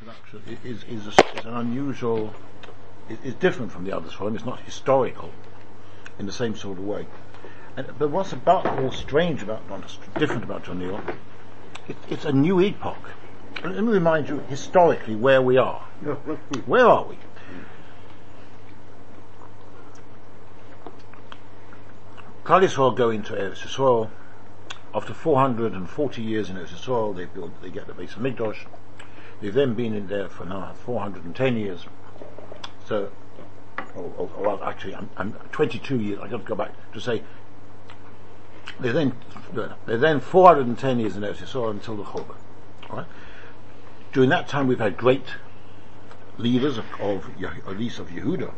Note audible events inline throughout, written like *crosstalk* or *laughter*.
introduction is, is, a, is an unusual, is different from the others for him. It's not historical in the same sort of way. And, but what's about more strange about, not different about Doniel, it, it's a new epoch. Let me remind you historically where we are. *laughs* Where are we? Klal Yisrael go into Eretz Yisrael. After 440 years in Eretz Yisrael, they build, they get the base of Mikdash. They've then been in there for now 410 years. So, or, or, or well, actually, I'm, I'm, 22 years. I got to go back to say they're then they're then 410 years in Eretz Yisrael until the Churban. Right? During that time, we've had great leaders of, of at least of Yehuda.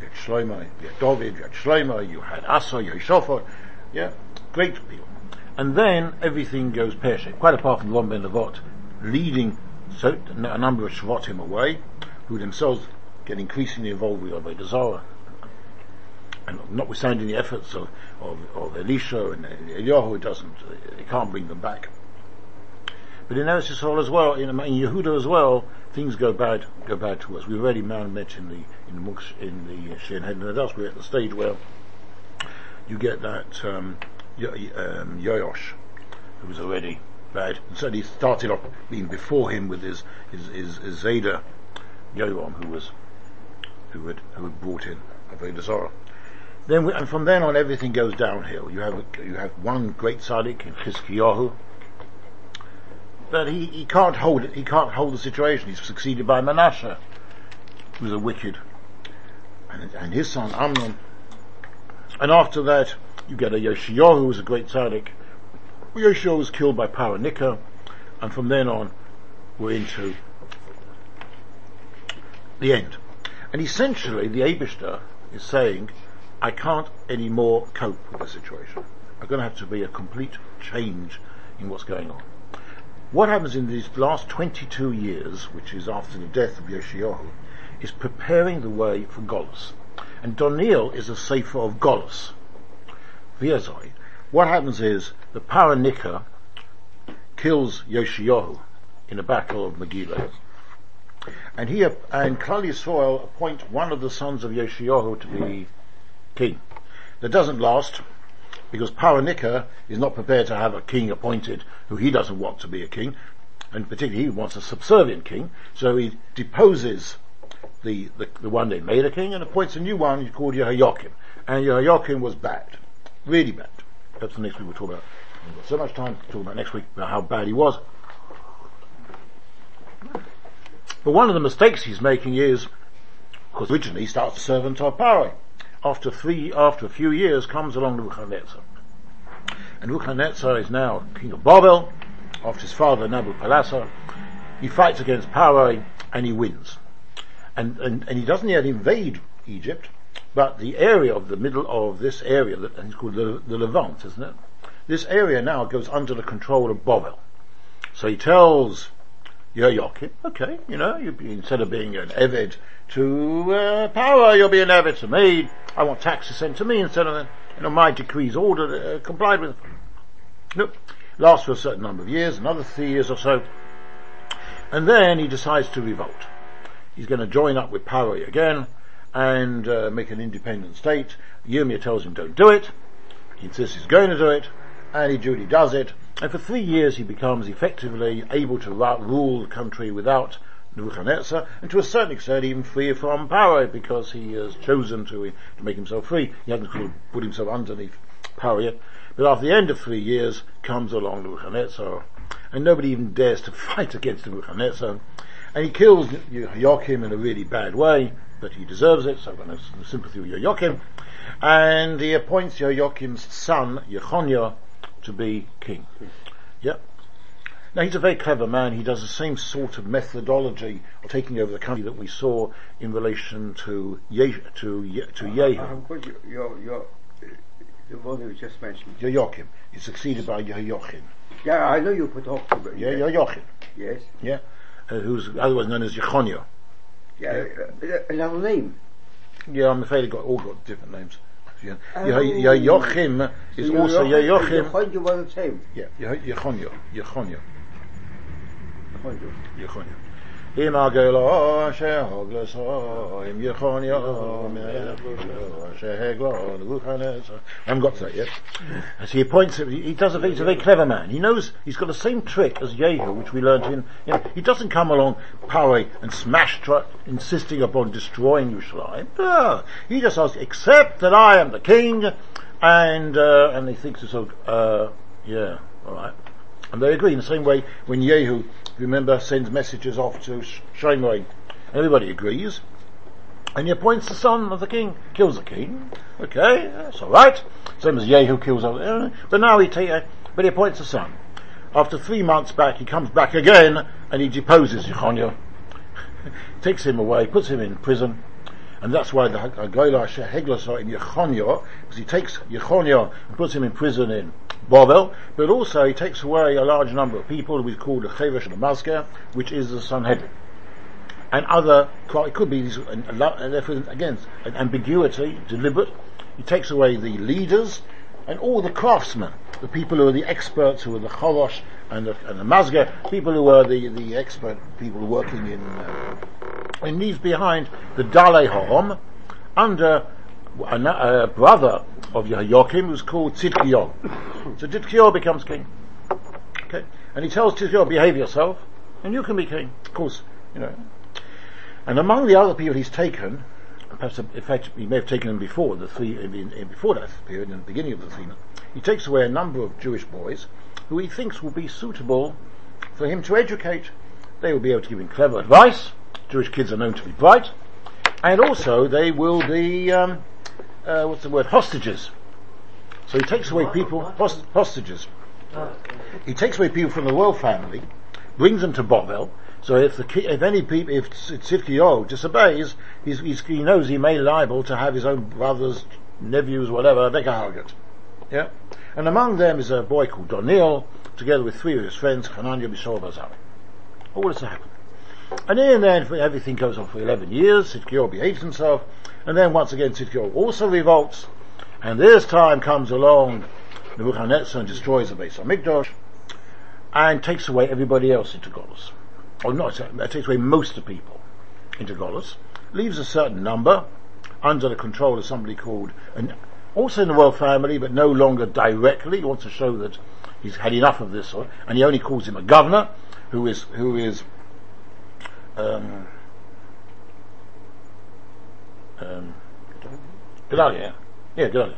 You had Shlomo, you had David, you had Shlomo, you had Asa, you had Shofar. Yeah, great people. And then everything goes pear-shaped. Quite apart from Lon Ben Levot leading so, a number of Shvatim away, who themselves get increasingly involved with Avodah Zarah. And notwithstanding the efforts of, of, of Elisha and Eliyahu, it doesn't, it can't bring them back. But in Eretz Yisrael as well, in, in Yehuda as well, things go bad, go bad to us. We've already met in the, in the, in the Head we're at the stage where you get that, um, um, Yoyosh, who was already bad. And so he started off being before him with his his, his, his Yoram, who was who had who had brought in Avodah Zarah. Then, and from then on, everything goes downhill. You have you have one great tzaddik in Chizkiyahu, but he, he can't hold it. He can't hold the situation. He's succeeded by Manasseh, who's a wicked, and, and his son Amnon. And after that, you get a Yoshiyahu, who's a great tzaddik, Yoshua was killed by Paranika, and from then on, we're into the end. And essentially, the Abishter is saying, I can't anymore cope with the situation. I'm going to have to be a complete change in what's going on. What happens in these last 22 years, which is after the death of Yoshiyahu, is preparing the way for Golos. And Doniel is a sefer of Golos. Viazoi, what happens is the Paranika kills Yoshiyahu in a battle of Megillah. And he and Klal Yisrael appoint one of the sons of Yoshiyahu to be king. That doesn't last because Paranika is not prepared to have a king appointed who he doesn't want to be a king, and particularly he wants a subservient king. So he deposes the, the, the one they made a king and appoints a new one called Yehoiakim. And Yehoiakim was bad, really bad. That's the next week we'll talk about. We've got so much time to talk about next week about how bad he was. But one of the mistakes he's making is, because originally he starts a servant of Paro. After three, after a few years comes along Nebuchadnezzar. And Nebuchadnezzar is now king of Babel, after his father Nabopolassar. He fights against Paro and he wins. And, and, and he doesn't yet invade Egypt, but the area of the middle of this area, and it's called the, the Levant, isn't it? This area now goes under the control of Bovel. So he tells Yehoiakim, okay, you know, you instead of being an Eved to uh, power, you'll be an Eved to me. I want taxes sent to me instead of, you know, my decrees ordered, uh, complied with. Nope. Lasts for a certain number of years, another three years or so. And then he decides to revolt. He's going to join up with Paro again, and uh, make an independent state. Yirmiyah tells him don't do it. He insists he's going to do it, and he duly does it. And for three years he becomes effectively able to rule the country without Nebuchadnezzar, and to a certain extent even free from power because he has chosen to, to make himself free. He hasn't put himself underneath power yet. But after the end of three years comes along Nebuchadnezzar, and nobody even dares to *laughs* fight against Nebuchadnezzar. And he kills Joachim in a really bad way, but he deserves it, so I've got no sympathy with Yoakim. And he appoints Yoakim's son, Yechonia, to be king. Yep. Now he's a very clever man. He does the same sort of methodology of taking over the country that we saw in relation to Ye- to Ye- to Yehu. Uh, your, the one you just mentioned. Yoakim. He's succeeded by Yehoiachin. Yeah, I know you put about. Yeah, Yehoiachin. Yes. Yeah. Uh, who's otherwise known as Yechonia. Yeah, uh, another name. Yeah, I'm afraid they got all got different names. Yeah, Yehoiachim is also Yehoiachim. Yehoiachim was the same. Yeah, Yechonia, Yechonia, Yechonia. עם הגלו אשר הוגלסו, עם יחוניו שהגלו נבוכדנצר. I haven't got to that yet. As he appoints, he does a, he's a very clever man. He knows, he's got the same trick as Jehu, which we learned in, you know, he doesn't come along power and smash, try, insisting upon destroying Yerushalayim. No, he just asks, accept that I am the king, and, uh, and he thinks it's, uh, yeah, alright. And they agree in the same way when Yehu, remember, sends messages off to Shimei. Everybody agrees. And he appoints the son of the king, kills the king. Okay, that's alright. Same as Yehu kills but now he uh, but he appoints the son. After three months back, he comes back again and he deposes Yechoniah, takes him away, puts him in prison, and that's why the Hagolah Sheheglasah in Yechoniah, because he takes Yechoniah and puts him in prison in Babel, but also he takes away a large number of people who is called the Chevesh and the Mazka, which is the Sanhedrin. And other, it could be, again, an ambiguity, deliberate. He takes away the leaders and all the craftsmen, the people who are the experts, who are the Chorosh and the, and the Mazga, people who are the, the expert people working in, uh, and leaves behind the Dale Hom under a, brother of Yehoiakim who's called Tzidkiyahu. so Tzidkiyahu becomes king. Okay? And he tells Tzidkiyahu, behave yourself, and you can be king. Of course, you know. And among the other people he's taken, perhaps in fact he may have taken them before the three, in, in, before that period, in the beginning of the three, he takes away a number of Jewish boys who he thinks will be suitable for him to educate. They will be able to give him clever advice. Jewish kids are known to be bright. And also they will be, um, uh, what's the word, hostages. So he takes away people, host, hostages. He takes away people from the royal family, brings them to Bovel. So if the if any people, if Tzidkiyahu disobeys, he's, he's, he knows he may liable to have his own brothers, nephews, whatever, they can Yeah? And among them is a boy called Doniel, together with three of his friends, Hananiah, Mishael, Bazar. All this happened. And in then everything goes on for 11 years, Tzidkiyahu behaves himself, and then once again Tzidkiyahu also revolts, and this time comes along Nebuchadnezzar and destroys the base of Mikdash, and takes away everybody else into Golos. Or not, it uh, takes away most of the people into Golos, leaves a certain number under the control of somebody called, also in the royal family, but no longer directly, he wants to show that he's had enough of this, uh, and he only calls him a governor, who is, who is, um, um, Gedalia, yeah, Gedalia.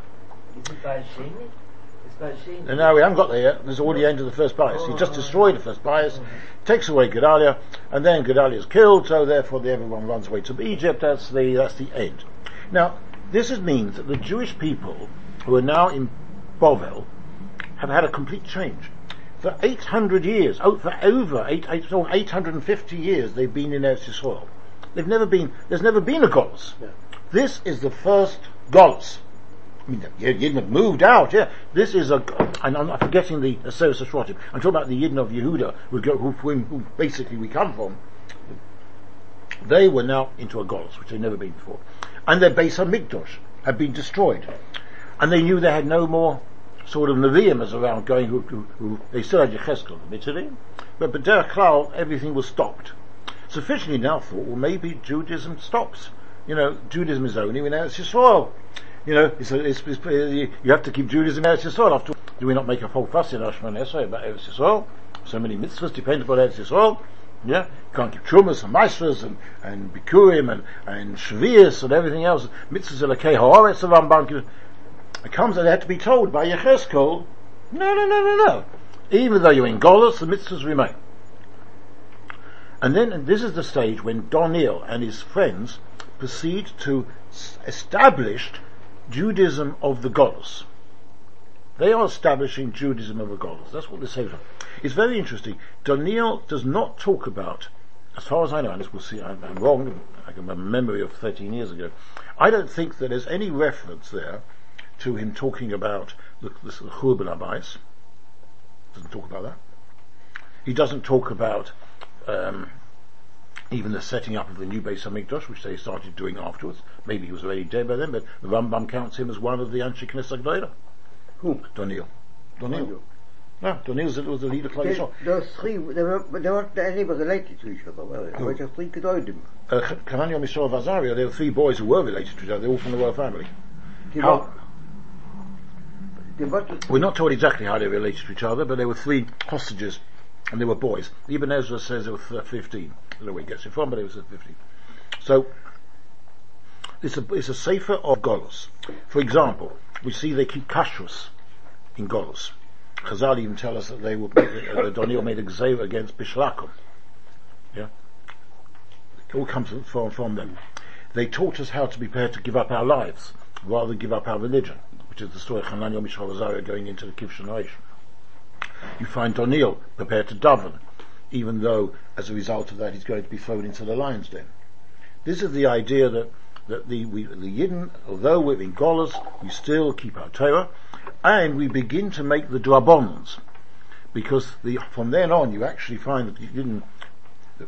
And now we haven't got there yet. There's already the end of the first bias. He just destroyed the first bias, takes away Gedalia, and then Gedalia is killed. So therefore, the, everyone runs away to Egypt. That's the that's the end. Now, this means that the Jewish people who are now in Bovel have had a complete change. For 800 years, oh, for over 8, 8, 850 years, they've been in Eretz Yisrael. They've never been. There's never been a Golos. Yeah. This is the first Golos. I mean, the Yidden have moved out, yeah. This is a, and I'm forgetting the Aseris Ashratim. I'm talking about the Yidden of Yehuda, who, who, who, basically we come from. They were now into a Golos, which they'd never been before. And their base of Mikdosh had been destroyed. And they knew they had no more sort of Nevi'im as around going who, who, who they still had Yecheskel, admittedly, but but Derech Klal, everything was stopped. Sufficiently now thought, well maybe Judaism stops. You know, Judaism is only when it's Yisrael. You know, it's, it's, it's, uh, you have to keep Judaism Eretz Yisrael. After do we not make a whole fuss in Ashman Esrei about Eretz Yisrael? So many mitzvahs depend upon Eretz Yisrael. Yeah, you can't keep trumas and maasros and and bikurim and and shvius and everything else. Mitzvahs are elakei haaretz of Ramban. It comes that they had to be told by Yecheskel. No, no, no, no, no. Even though you're in Golos, the mitzvahs remain. And then and this is the stage when Doniel and his friends proceed to establish Judaism of the Golos. They are establishing Judaism of the Golos. That's what they say. It's very interesting. Daniel does not talk about, as far as I know, and we'll see, I'm, I'm wrong, I can remember a memory of 13 years ago. I don't think that there's any reference there to him talking about the, the, Churban Abayis. Doesn't talk about that. He doesn't talk about um, even the setting up of the new Beis Hamikdash, which they started doing afterwards. Maybe he was already dead by then, but the Rambam counts him as one of the Anshe Knesset. Who? Doniel. Doniel. No, Daniel was the leader of They, Yisrael. those three, they weren't, they weren't any related to each other, were they? They were just three Gedolim. Uh, Kananya, Mishael, Vazaria, there were three boys who were related to each other. they were all from the royal family. How- weren't- They weren't, We're not told exactly how they related to each other, but there were three hostages, and they were boys. Ibn Ezra says there were th- 15. I don't know where he gets it from, but it was 15. So, it's a, it's a sefer of Golos. For example, we see they keep kashrus in Golos. Chazal even tell us that they were, uh, that Daniel made a gzeir against Bishul Akum. Yeah? It all comes from, from them. They taught us how to be prepared to give up our lives, rather than give up our religion, which is the story of Hananiah Mishael Azariah going into the Kivsh generation. You find Daniel prepared to daven, even though as a result of that he's going to be thrown into the lion's den. This is the idea that, that the, we, the Yidden, although we're in Golas, we still keep our Torah, and we begin to make the Drabons, because the, from then on you actually find that the Yidden,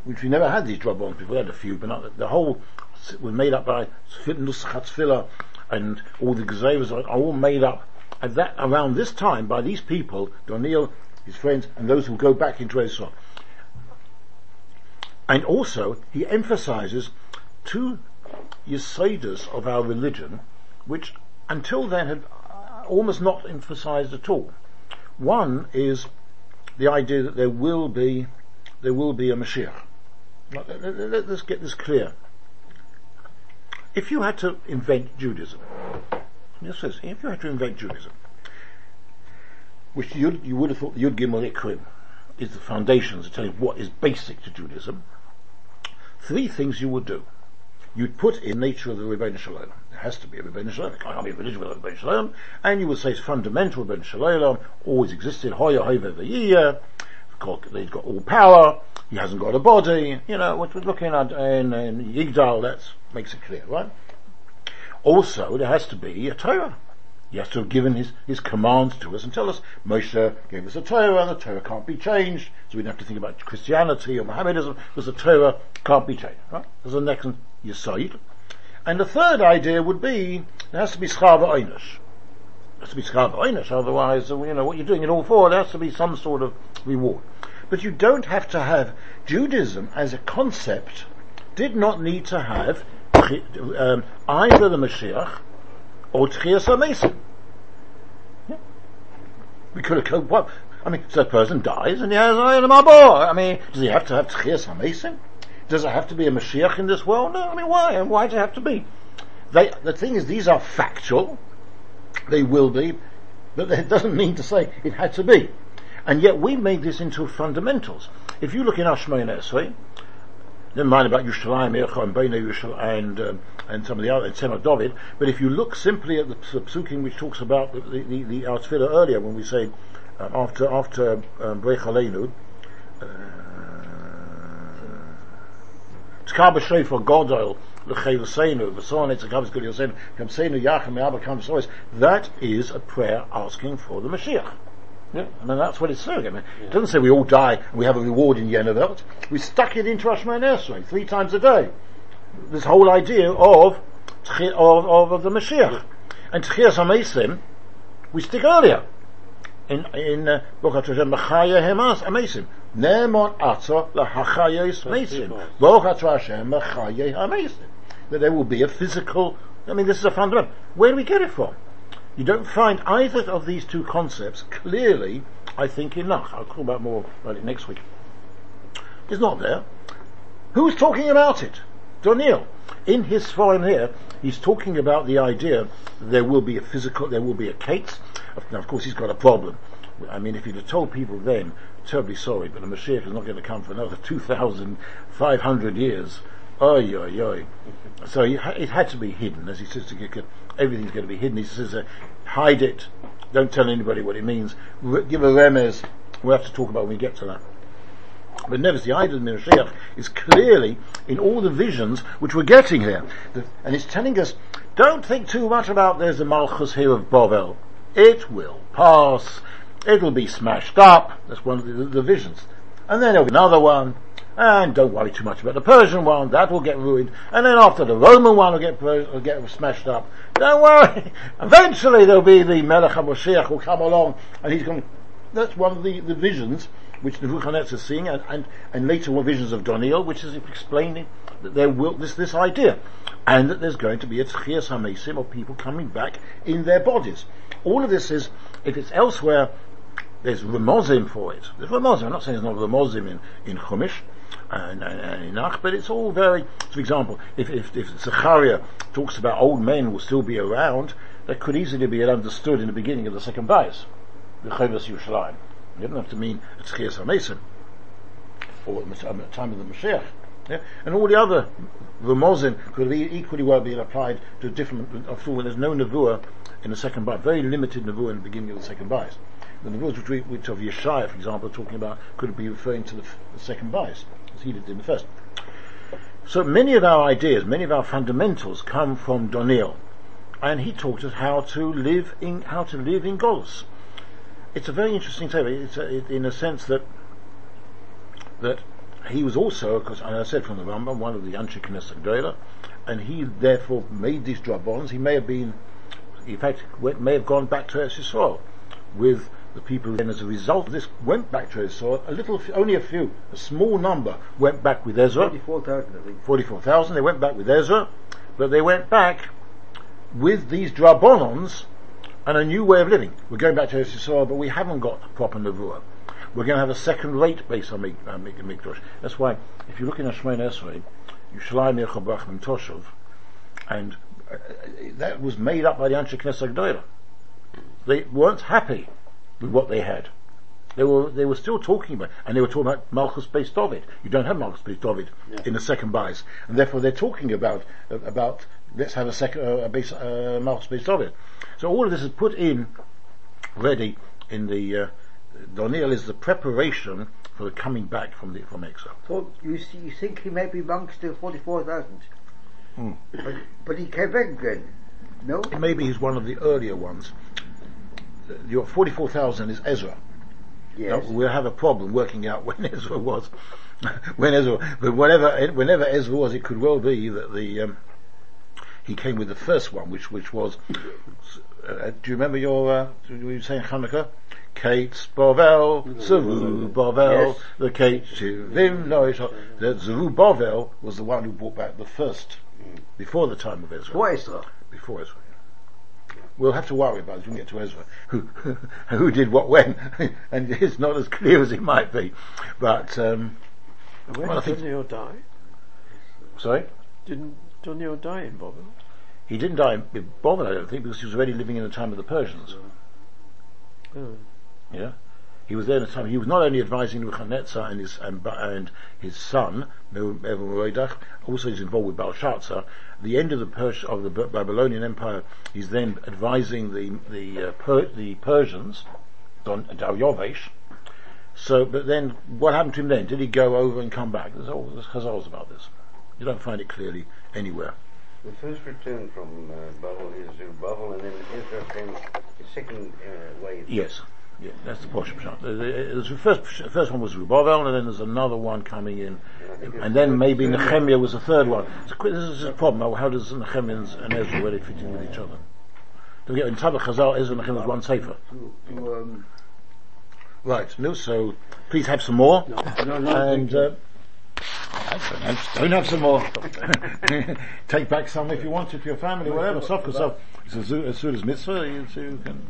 which we never had these Drabons before, we had a few, but not, the whole was made up by Nuschat Tefillah, and all the Gezeiras are all made up at that, around this time by these people, Daniel, his friends, and those who go back into Israel. And also, he emphasizes two Yesodas of our religion, which until then had uh, almost not emphasized at all. One is the idea that there will be, there will be a Mashiach. Let's get this clear. If you had to invent Judaism, this says, if you had to invent Judaism, which you, you would have thought Yud Gimel Ikrim is the foundations to tell you what is basic to Judaism, three things you would do. You'd put in nature of the Ribono Shel Olam. There has to be a Ribono Shel Olam. There can't be a religion without Ribono Shel Olam. And you would say it's fundamental Ribono Shel Olam, always existed, Hoya Hoya He's got all power, he hasn't got a body, you know, what we're looking at in, in Yigdal, that makes it clear, right? Also, there has to be a Torah. He has to have given his, his commands to us and tell us, Moshe gave us a Torah the Torah can't be changed, so we don't have to think about Christianity or Mohammedanism, because the Torah can't be changed, right? There's the next Yesod. And the third idea would be, there has to be Schava Einish. Has to be Einish, otherwise, you know, what you're doing it all for, there has to be some sort of reward. But you don't have to have, Judaism as a concept did not need to have um, either the Mashiach or Tchias HaMesim. Yeah. We could have coped, what? I mean, so a person dies and he has an Mabor. I mean, does he have to have Tchias HaMesim? Does it have to be a Mashiach in this world? No, I mean, why? And why does it have to be? They, the thing is, these are factual. They will be, but that doesn't mean to say it had to be. And yet we made this into fundamentals. If you look in Shemona Esrei, never mind about Yerushalayim, Ercha, and Beina Yerushalayim, and, um, and some of the other, and Tzemach David, but if you look simply at the, the psukim which talks about the, the, the, the earlier, when we say, um, after, after, um, Brech Aleinu, Tkar b'shofar godol l'chevasenu v'son etzakav zgul yosenu kamsenu yachem me'aba kam v'sois. That is a prayer asking for the Mashiach. Yeah, I mean that's what it's saying. I mean, it doesn't say we all die and we have a reward in Yenavelt. We stuck it into Ashman Esrei three times a day. This whole idea of of, of, of the Mashiach and Tchias Hamesim we stick earlier in in uh, Bokat Hashem Machaya Hemas Amesim. Nemon Atza LaHachayes Mesim. Bokat Hashem Machaya Hamesim. That there will be a physical. I mean, this is a fundamental. Where do we get it from? You don't find either of these two concepts clearly. I think enough. I'll talk about more about it next week. It's not there. Who's talking about it? Daniel. In his forum here, he's talking about the idea that there will be a physical, there will be a Kate. Now, of course, he's got a problem. I mean, if he'd have told people then, terribly sorry, but the Mashiach is not going to come for another 2,500 years. Oy, oy, oy. So it had to be hidden, as he says to Gikkel. Everything's going to be hidden. He says, uh, hide it. Don't tell anybody what it means. R- give a remez. We'll have to talk about when we get to that. But never the idea of Mashiach is clearly in all the visions which we're getting here. The- and it's telling us, don't think too much about there's a Malchus here of Bovel. It will pass. It'll be smashed up. That's one of the, the visions. And then there'll be another one. And don't worry too much about the Persian one. That will get ruined. And then after the Roman one will get, will get smashed up. Don't worry. *laughs* Eventually there'll be the Melech HaMoshiach will come along and he's going that's one of the, the visions which the Nebuchadnezzar is seeing, and, and, and later more visions of Daniel, which is explaining that there will this this idea, and that there's going to be a tchias hamesim of people coming back in their bodies. All of this is, if it's elsewhere, there's remozim for it. There's remozim. I'm not saying there's not remozim in in Chumash but it's all very. For example, if if, if Zechariah talks about old men will still be around, that could easily be understood in the beginning of the second bias, the don't have to mean it's Chias HaMesim, or at the time of the Mashiach. Yeah? And all the other Ramozim could equally well be applied to different, after all, there's no Nevuah in the second bias, very limited Nevuah in the beginning of the second bias. The Nevuahs which, we, which of Yeshaya, for example, are talking about, could be referring to the, the second bias, as he did in the first. So many of our ideas, many of our fundamentals come from Doniel, and he taught us how to live in, how to live in Golos it's a very interesting tale. It's a, it, in a sense that that he was also, because I said from the Rambam, one of the Anshe Knesset and he therefore made these drabbons. He may have been, in fact, may have gone back to Eretz Yisrael with the people. Then, as a result of this, went back to Yisrael. A little, only a few, a small number went back with Ezra. Forty-four thousand, I think. Forty-four thousand. They went back with Ezra, but they went back with these drabbonons and a new way of living. We're going back to Yisrael, but we haven't got proper Nevuah. We're going to have a second rate base on uh, Mikdash. That's why, if you look in a Shemon Esrei, Yushalayim Yechabach and Toshov, and uh, that was made up by the Anshe Knesset. They weren't happy with what they had. They were they were still talking about, and they were talking about Malchus based David. You don't have Malchus based David yeah. in the second bias, and therefore they're talking about about let's have a second uh, a base uh, Malchus based David. So all of this is put in ready in the uh, is the preparation for the coming back from the from exile. So you see, you think he may be amongst the forty-four thousand, mm. but, but he came back again. No, maybe he's one of the earlier ones. Your forty-four thousand is Ezra. Yes. Now, we'll have a problem working out *laughs* when Ezra was. when Ezra, but whatever, whenever Ezra was, it could well be that the um, he came with the first one, which which was. Uh, do you remember your? Uh, were you saying Hanukkah? Kate Bovel, Zeru Bovel, yes. the Kate Shivim Noish. The Zeru Bovel was the one who brought back the first, before the time of Ezra. Before Ezra. Before Ezra. We'll have to worry about it when we get to Ezra, who *laughs* who did what when, *laughs* and it's not as clear as it might be. But um, when well, did Daniel die? Sorry, didn't Daniel die in Babel? He didn't die in Babel, I don't think, because he was already living in the time of the Persians. Oh. Yeah. He was there at the time. He was not only advising Nebuchadnezzar and his and, and his son Merodach, also he's involved with Belshazzar. The end of the Pers- of the Babylonian Empire. He's then advising the the uh, per- the Persians, Don Daryovesh. So, but then what happened to him then? Did he go over and come back? There's all there's chazals about this. You don't find it clearly anywhere. The first return from uh, Babel is in Babel, and then Ezra came the second uh, wave. Yes. Yeah, that's the Porsche shot. The, first first one was Rubavel, and then there's another one coming in, yeah, and then maybe Nehemiah was the third one. So this is a problem. How does Nehemiah and Ezra really fit in with each other? Don't in of Chazal, Ezra and Nehemiah is one safer. Um, right. No. So please have some more. No, no, and. Uh, don't have some more. *laughs* Take back some if you want to for your family, whatever. Stuff, because it's as soon as mitzvah, you can